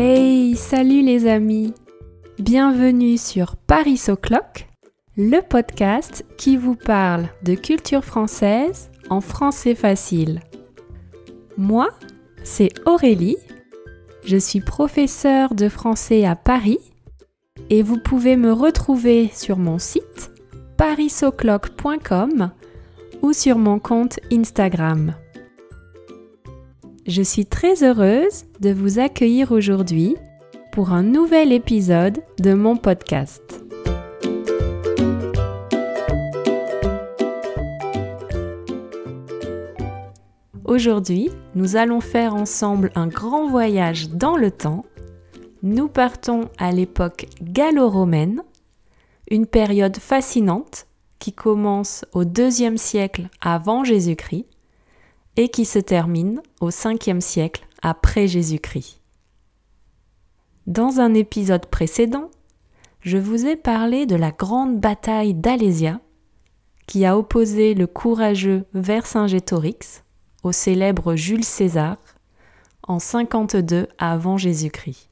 Hey, salut les amis Bienvenue sur Paris O'Clock, le podcast qui vous parle de culture française en français facile. Moi, c'est Aurélie, je suis professeure de français à Paris et vous pouvez me retrouver sur mon site parisoclock.com ou sur mon compte Instagram. Je suis très heureuse de vous accueillir aujourd'hui pour un nouvel épisode de mon podcast. Aujourd'hui, nous allons faire ensemble un grand voyage dans le temps. Nous partons à l'époque gallo-romaine, une période fascinante qui commence au deuxième siècle avant Jésus-Christ et qui se termine au 5e siècle après Jésus-Christ. Dans un épisode précédent, je vous ai parlé de la grande bataille d'Alésia qui a opposé le courageux Vercingétorix au célèbre Jules César en 52 avant Jésus-Christ.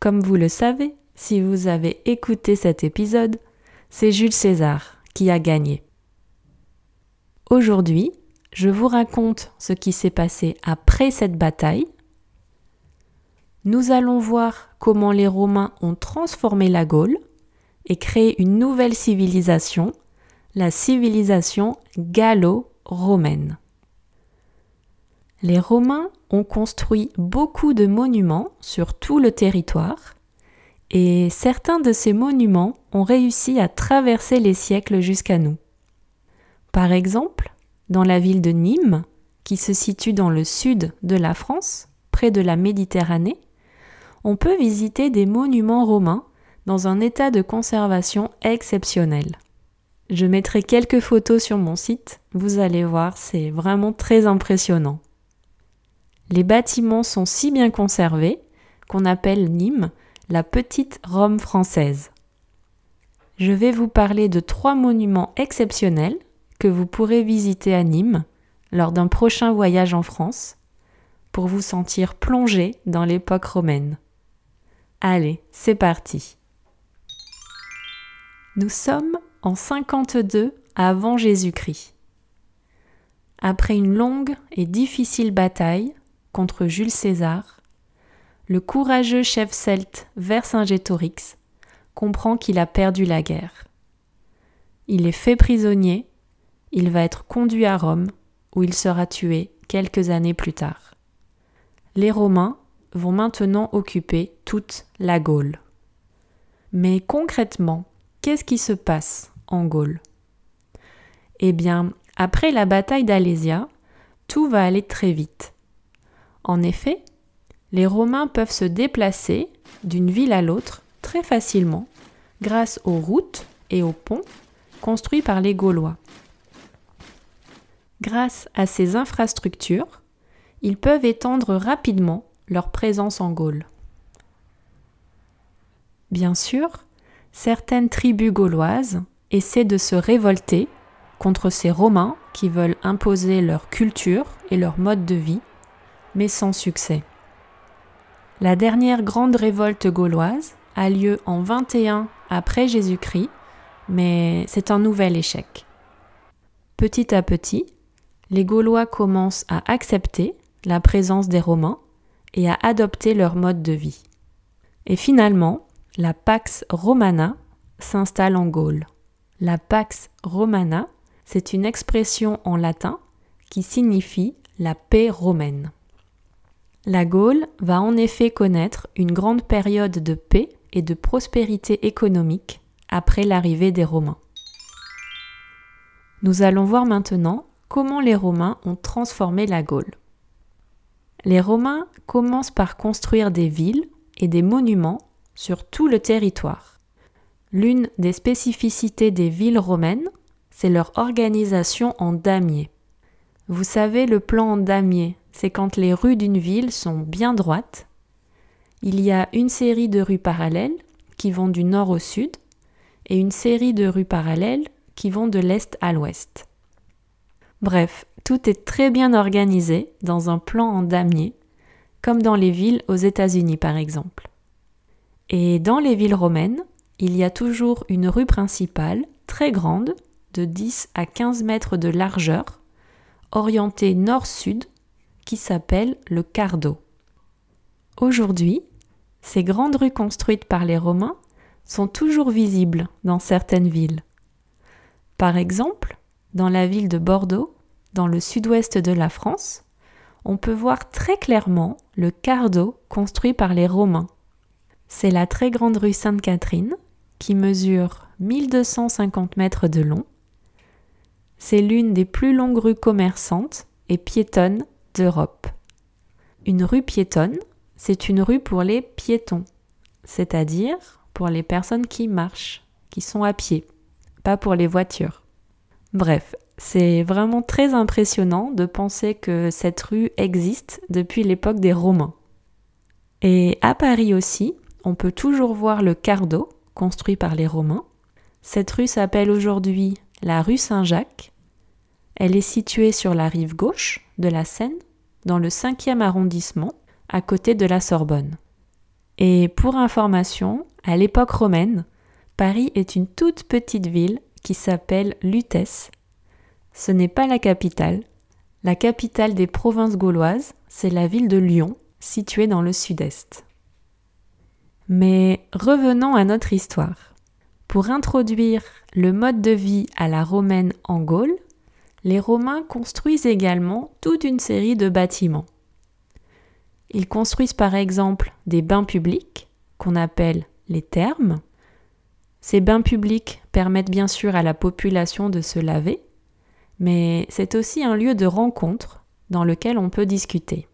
Comme vous le savez, si vous avez écouté cet épisode, c'est Jules César qui a gagné. Aujourd'hui, je vous raconte ce qui s'est passé après cette bataille. Nous allons voir comment les Romains ont transformé la Gaule et créé une nouvelle civilisation, la civilisation gallo-romaine. Les Romains ont construit beaucoup de monuments sur tout le territoire et certains de ces monuments ont réussi à traverser les siècles jusqu'à nous. Par exemple, dans la ville de Nîmes, qui se situe dans le sud de la France, près de la Méditerranée, on peut visiter des monuments romains dans un état de conservation exceptionnel. Je mettrai quelques photos sur mon site, vous allez voir, c'est vraiment très impressionnant. Les bâtiments sont si bien conservés qu'on appelle Nîmes la petite Rome française. Je vais vous parler de trois monuments exceptionnels que vous pourrez visiter à Nîmes lors d'un prochain voyage en France pour vous sentir plongé dans l'époque romaine. Allez, c'est parti. Nous sommes en 52 avant Jésus-Christ. Après une longue et difficile bataille contre Jules César, le courageux chef celte Vercingétorix comprend qu'il a perdu la guerre. Il est fait prisonnier il va être conduit à Rome, où il sera tué quelques années plus tard. Les Romains vont maintenant occuper toute la Gaule. Mais concrètement, qu'est-ce qui se passe en Gaule? Eh bien, après la bataille d'Alésia, tout va aller très vite. En effet, les Romains peuvent se déplacer d'une ville à l'autre très facilement grâce aux routes et aux ponts construits par les Gaulois. Grâce à ces infrastructures, ils peuvent étendre rapidement leur présence en Gaule. Bien sûr, certaines tribus gauloises essaient de se révolter contre ces Romains qui veulent imposer leur culture et leur mode de vie, mais sans succès. La dernière grande révolte gauloise a lieu en 21 après Jésus-Christ, mais c'est un nouvel échec. Petit à petit, les Gaulois commencent à accepter la présence des Romains et à adopter leur mode de vie. Et finalement, la Pax Romana s'installe en Gaule. La Pax Romana, c'est une expression en latin qui signifie la paix romaine. La Gaule va en effet connaître une grande période de paix et de prospérité économique après l'arrivée des Romains. Nous allons voir maintenant comment les Romains ont transformé la Gaule. Les Romains commencent par construire des villes et des monuments sur tout le territoire. L'une des spécificités des villes romaines, c'est leur organisation en damier. Vous savez, le plan en damier, c'est quand les rues d'une ville sont bien droites. Il y a une série de rues parallèles qui vont du nord au sud et une série de rues parallèles qui vont de l'est à l'ouest. Bref, tout est très bien organisé dans un plan en damier comme dans les villes aux États-Unis par exemple. Et dans les villes romaines, il y a toujours une rue principale très grande, de 10 à 15 mètres de largeur, orientée nord-sud, qui s'appelle le Cardo. Aujourd'hui, ces grandes rues construites par les Romains sont toujours visibles dans certaines villes. Par exemple, dans la ville de Bordeaux, dans le sud-ouest de la France, on peut voir très clairement le Cardo construit par les Romains. C'est la très grande rue Sainte-Catherine qui mesure 1250 mètres de long. C'est l'une des plus longues rues commerçantes et piétonnes d'Europe. Une rue piétonne, c'est une rue pour les piétons, c'est-à-dire pour les personnes qui marchent, qui sont à pied, pas pour les voitures. Bref, c'est vraiment très impressionnant de penser que cette rue existe depuis l'époque des Romains. Et à Paris aussi, on peut toujours voir le Cardo, construit par les Romains. Cette rue s'appelle aujourd'hui la rue Saint-Jacques. Elle est située sur la rive gauche de la Seine, dans le 5e arrondissement, à côté de la Sorbonne. Et pour information, à l'époque romaine, Paris est une toute petite ville qui s'appelle Lutèce ce n'est pas la capitale. La capitale des provinces gauloises, c'est la ville de Lyon, située dans le sud-est. Mais revenons à notre histoire. Pour introduire le mode de vie à la romaine en Gaule, les Romains construisent également toute une série de bâtiments. Ils construisent par exemple des bains publics, qu'on appelle les thermes. Ces bains publics permettent bien sûr à la population de se laver, mais c'est aussi un lieu de rencontre dans lequel on peut discuter.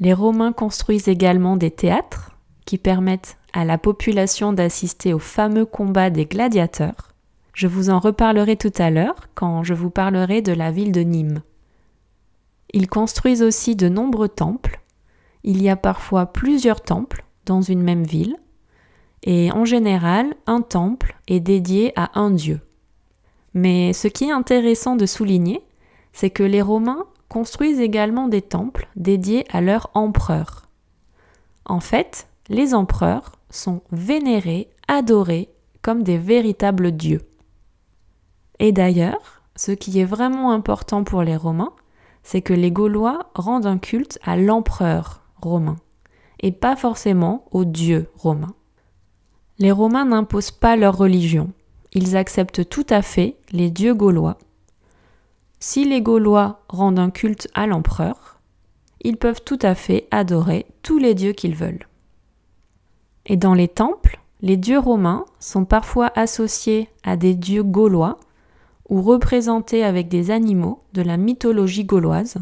Les Romains construisent également des théâtres qui permettent à la population d'assister aux fameux combats des gladiateurs. Je vous en reparlerai tout à l'heure quand je vous parlerai de la ville de Nîmes. Ils construisent aussi de nombreux temples. Il y a parfois plusieurs temples dans une même ville, et en général, un temple est dédié à un dieu. Mais ce qui est intéressant de souligner, c'est que les Romains construisent également des temples dédiés à leur empereur. En fait, les empereurs sont vénérés, adorés comme des véritables dieux. Et d'ailleurs, ce qui est vraiment important pour les Romains, c'est que les Gaulois rendent un culte à l'empereur romain, et pas forcément au dieu romain. Les Romains n'imposent pas leur religion, ils acceptent tout à fait les dieux gaulois. Si les Gaulois rendent un culte à l'empereur, ils peuvent tout à fait adorer tous les dieux qu'ils veulent. Et dans les temples, les dieux romains sont parfois associés à des dieux gaulois ou représentés avec des animaux de la mythologie gauloise,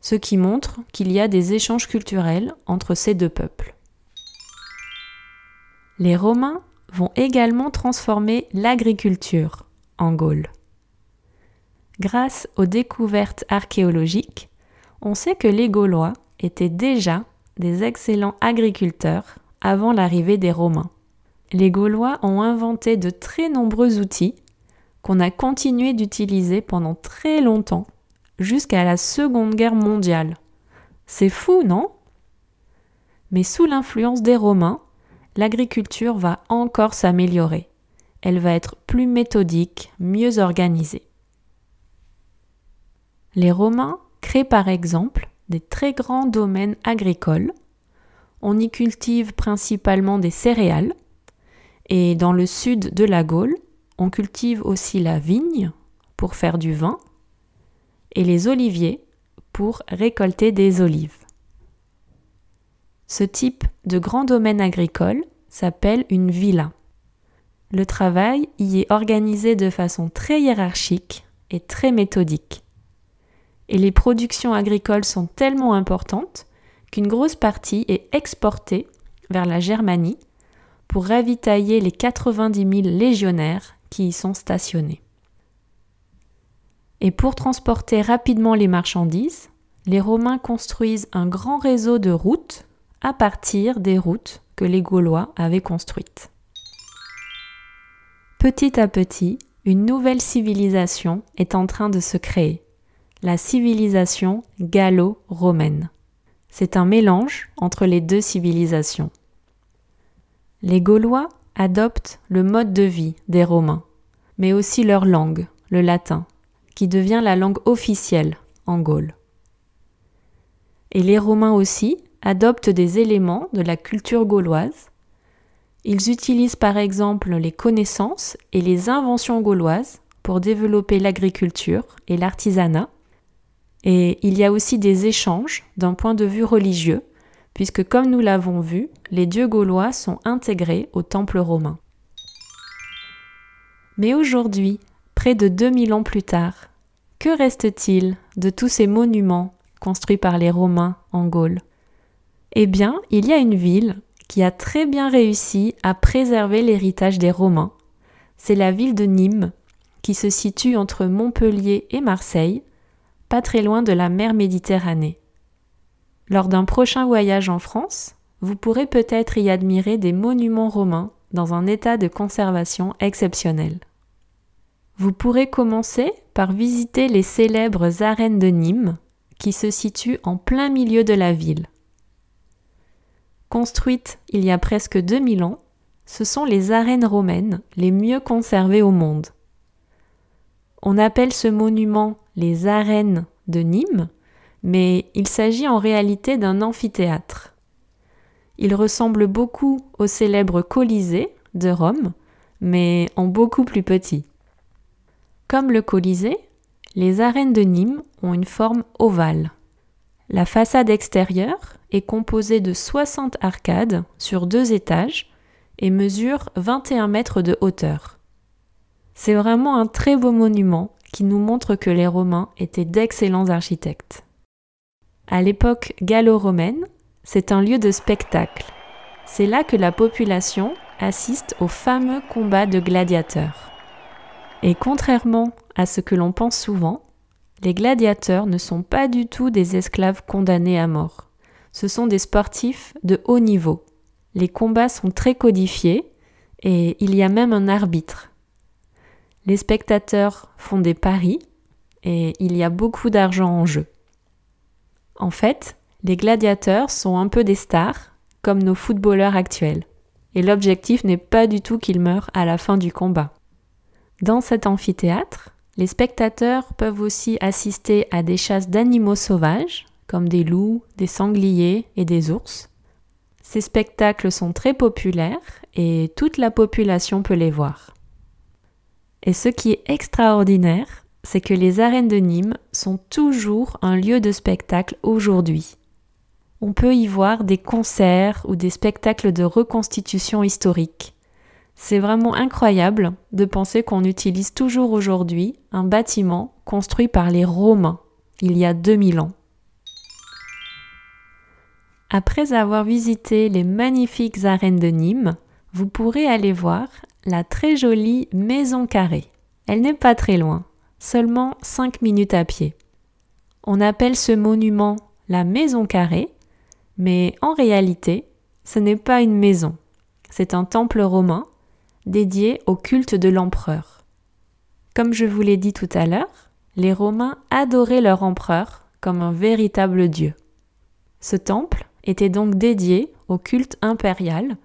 ce qui montre qu'il y a des échanges culturels entre ces deux peuples. Les Romains vont également transformer l'agriculture en Gaule. Grâce aux découvertes archéologiques, on sait que les Gaulois étaient déjà des excellents agriculteurs avant l'arrivée des Romains. Les Gaulois ont inventé de très nombreux outils qu'on a continué d'utiliser pendant très longtemps, jusqu'à la Seconde Guerre mondiale. C'est fou, non? Mais sous l'influence des Romains, l'agriculture va encore s'améliorer. Elle va être plus méthodique, mieux organisée. Les Romains créent par exemple des très grands domaines agricoles. On y cultive principalement des céréales. Et dans le sud de la Gaule, on cultive aussi la vigne pour faire du vin et les oliviers pour récolter des olives. Ce type de grand domaine agricole s'appelle une villa. Le travail y est organisé de façon très hiérarchique et très méthodique. Et les productions agricoles sont tellement importantes qu'une grosse partie est exportée vers la Germanie pour ravitailler les 90 000 légionnaires qui y sont stationnés. Et pour transporter rapidement les marchandises, les Romains construisent un grand réseau de routes à partir des routes que les Gaulois avaient construites. Petit à petit, une nouvelle civilisation est en train de se créer, la civilisation gallo-romaine. C'est un mélange entre les deux civilisations. Les Gaulois adoptent le mode de vie des Romains, mais aussi leur langue, le latin, qui devient la langue officielle en Gaule. Et les Romains aussi adoptent des éléments de la culture gauloise. Ils utilisent par exemple les connaissances et les inventions gauloises pour développer l'agriculture et l'artisanat. Et il y a aussi des échanges d'un point de vue religieux, puisque comme nous l'avons vu, les dieux gaulois sont intégrés au temple romain. Mais aujourd'hui, près de 2000 ans plus tard, que reste-t-il de tous ces monuments construits par les Romains en Gaule? Eh bien, il y a une ville qui a très bien réussi à préserver l'héritage des Romains. C'est la ville de Nîmes, qui se situe entre Montpellier et Marseille, pas très loin de la mer Méditerranée. Lors d'un prochain voyage en France, vous pourrez peut-être y admirer des monuments romains dans un état de conservation exceptionnel. Vous pourrez commencer par visiter les célèbres arènes de Nîmes, qui se situent en plein milieu de la ville. Construites il y a presque 2000 ans, ce sont les arènes romaines les mieux conservées au monde. On appelle ce monument les arènes de Nîmes, mais il s'agit en réalité d'un amphithéâtre. Il ressemble beaucoup au célèbre Colisée de Rome, mais en beaucoup plus petit. Comme le Colisée, les arènes de Nîmes ont une forme ovale. La façade extérieure est composée de 60 arcades sur deux étages et mesure 21 mètres de hauteur. C'est vraiment un très beau monument qui nous montre que les Romains étaient d'excellents architectes. À l'époque gallo-romaine, c'est un lieu de spectacle. C'est là que la population assiste aux fameux combats de gladiateurs. Et contrairement à ce que l'on pense souvent, les gladiateurs ne sont pas du tout des esclaves condamnés à mort. Ce sont des sportifs de haut niveau. Les combats sont très codifiés et il y a même un arbitre les spectateurs font des paris et il y a beaucoup d'argent en jeu. En fait, les gladiateurs sont un peu des stars, comme nos footballeurs actuels. Et l'objectif n'est pas du tout qu'ils meurent à la fin du combat. Dans cet amphithéâtre, les spectateurs peuvent aussi assister à des chasses d'animaux sauvages, comme des loups, des sangliers et des ours. Ces spectacles sont très populaires et toute la population peut les voir. Et ce qui est extraordinaire, c'est que les arènes de Nîmes sont toujours un lieu de spectacle aujourd'hui. On peut y voir des concerts ou des spectacles de reconstitution historique. C'est vraiment incroyable de penser qu'on utilise toujours aujourd'hui un bâtiment construit par les Romains il y a 2000 ans. Après avoir visité les magnifiques arènes de Nîmes, vous pourrez aller voir la très jolie Maison Carrée. Elle n'est pas très loin, seulement 5 minutes à pied. On appelle ce monument la Maison Carrée, mais en réalité, ce n'est pas une maison, c'est un temple romain dédié au culte de l'empereur. Comme je vous l'ai dit tout à l'heure, les Romains adoraient leur empereur comme un véritable dieu. Ce temple était donc dédié au culte impérial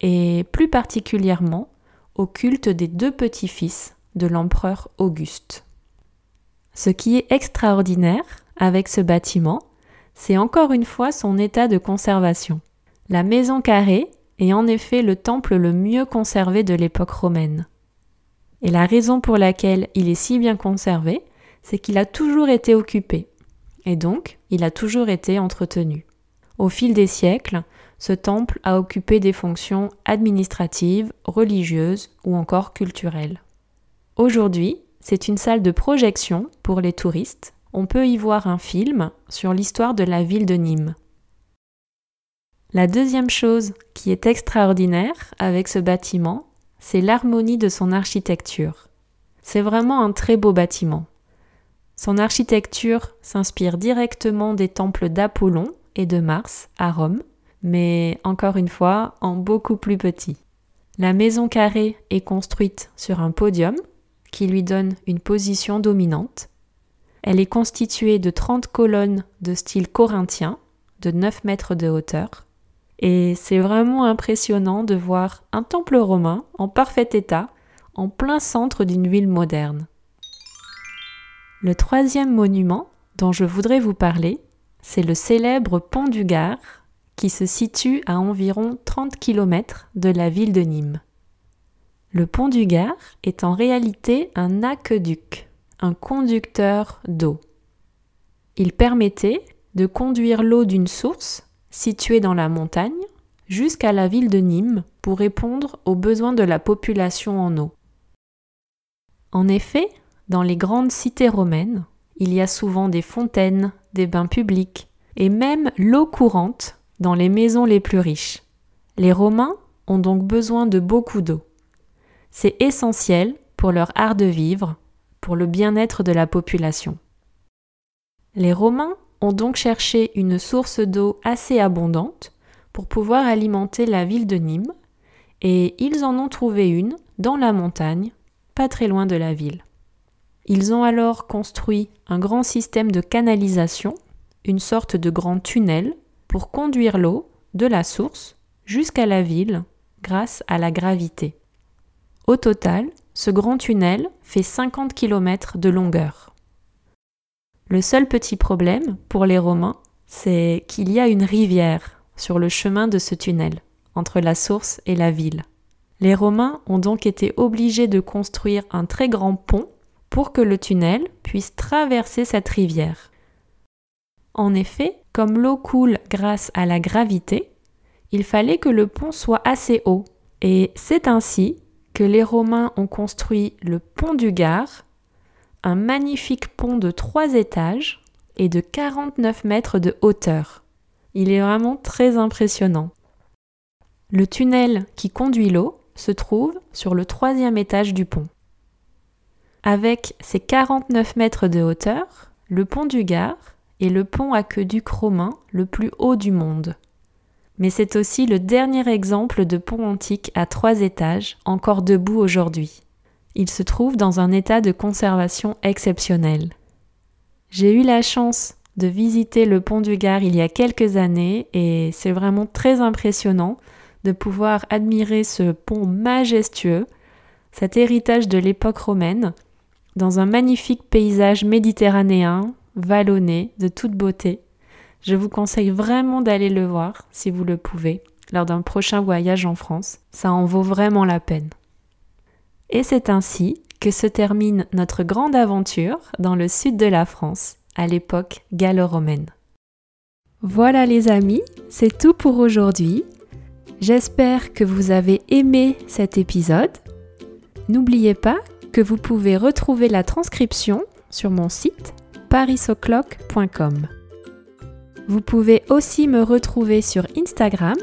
et plus particulièrement au culte des deux petits-fils de l'empereur Auguste. Ce qui est extraordinaire avec ce bâtiment, c'est encore une fois son état de conservation. La maison carrée est en effet le temple le mieux conservé de l'époque romaine. Et la raison pour laquelle il est si bien conservé, c'est qu'il a toujours été occupé, et donc il a toujours été entretenu. Au fil des siècles, ce temple a occupé des fonctions administratives, religieuses ou encore culturelles. Aujourd'hui, c'est une salle de projection pour les touristes. On peut y voir un film sur l'histoire de la ville de Nîmes. La deuxième chose qui est extraordinaire avec ce bâtiment, c'est l'harmonie de son architecture. C'est vraiment un très beau bâtiment. Son architecture s'inspire directement des temples d'Apollon et de Mars à Rome, mais encore une fois en beaucoup plus petit. La maison carrée est construite sur un podium qui lui donne une position dominante. Elle est constituée de 30 colonnes de style corinthien, de 9 mètres de hauteur. Et c'est vraiment impressionnant de voir un temple romain en parfait état, en plein centre d'une ville moderne. Le troisième monument dont je voudrais vous parler, c'est le célèbre pont du Gard, qui se situe à environ 30 km de la ville de Nîmes. Le pont du Gard est en réalité un aqueduc, un conducteur d'eau. Il permettait de conduire l'eau d'une source située dans la montagne jusqu'à la ville de Nîmes pour répondre aux besoins de la population en eau. En effet, dans les grandes cités romaines, il y a souvent des fontaines, des bains publics et même l'eau courante dans les maisons les plus riches. Les Romains ont donc besoin de beaucoup d'eau. C'est essentiel pour leur art de vivre, pour le bien-être de la population. Les Romains ont donc cherché une source d'eau assez abondante pour pouvoir alimenter la ville de Nîmes, et ils en ont trouvé une dans la montagne, pas très loin de la ville. Ils ont alors construit un grand système de canalisation, une sorte de grand tunnel, pour conduire l'eau de la source jusqu'à la ville grâce à la gravité. Au total, ce grand tunnel fait 50 km de longueur. Le seul petit problème pour les Romains, c'est qu'il y a une rivière sur le chemin de ce tunnel, entre la source et la ville. Les Romains ont donc été obligés de construire un très grand pont pour que le tunnel puisse traverser cette rivière. En effet, comme l'eau coule grâce à la gravité, il fallait que le pont soit assez haut, et c'est ainsi que les Romains ont construit le pont du Gard, un magnifique pont de trois étages et de 49 mètres de hauteur. Il est vraiment très impressionnant. Le tunnel qui conduit l'eau se trouve sur le troisième étage du pont. Avec ses 49 mètres de hauteur, le pont du Gard est le pont aqueduc romain le plus haut du monde. Mais c'est aussi le dernier exemple de pont antique à trois étages encore debout aujourd'hui. Il se trouve dans un état de conservation exceptionnel. J'ai eu la chance de visiter le pont du Gard il y a quelques années et c'est vraiment très impressionnant de pouvoir admirer ce pont majestueux, cet héritage de l'époque romaine, dans un magnifique paysage méditerranéen, vallonné, de toute beauté. Je vous conseille vraiment d'aller le voir, si vous le pouvez, lors d'un prochain voyage en France. Ça en vaut vraiment la peine. Et c'est ainsi que se termine notre grande aventure dans le sud de la France, à l'époque gallo-romaine. Voilà les amis, c'est tout pour aujourd'hui. J'espère que vous avez aimé cet épisode. N'oubliez pas que vous pouvez retrouver la transcription sur mon site parisoclock.com. Vous pouvez aussi me retrouver sur Instagram.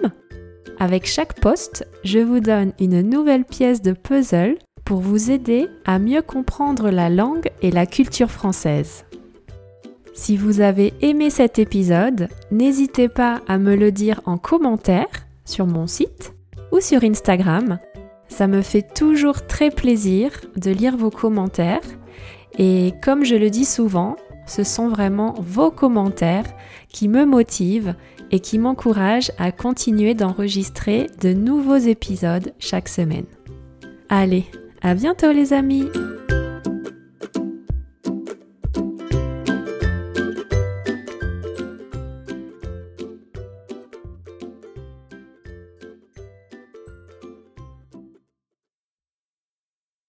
Avec chaque post, je vous donne une nouvelle pièce de puzzle pour vous aider à mieux comprendre la langue et la culture française. Si vous avez aimé cet épisode, n'hésitez pas à me le dire en commentaire sur mon site ou sur Instagram ça me fait toujours très plaisir de lire vos commentaires et comme je le dis souvent, ce sont vraiment vos commentaires qui me motivent et qui m'encouragent à continuer d'enregistrer de nouveaux épisodes chaque semaine. Allez, à bientôt les amis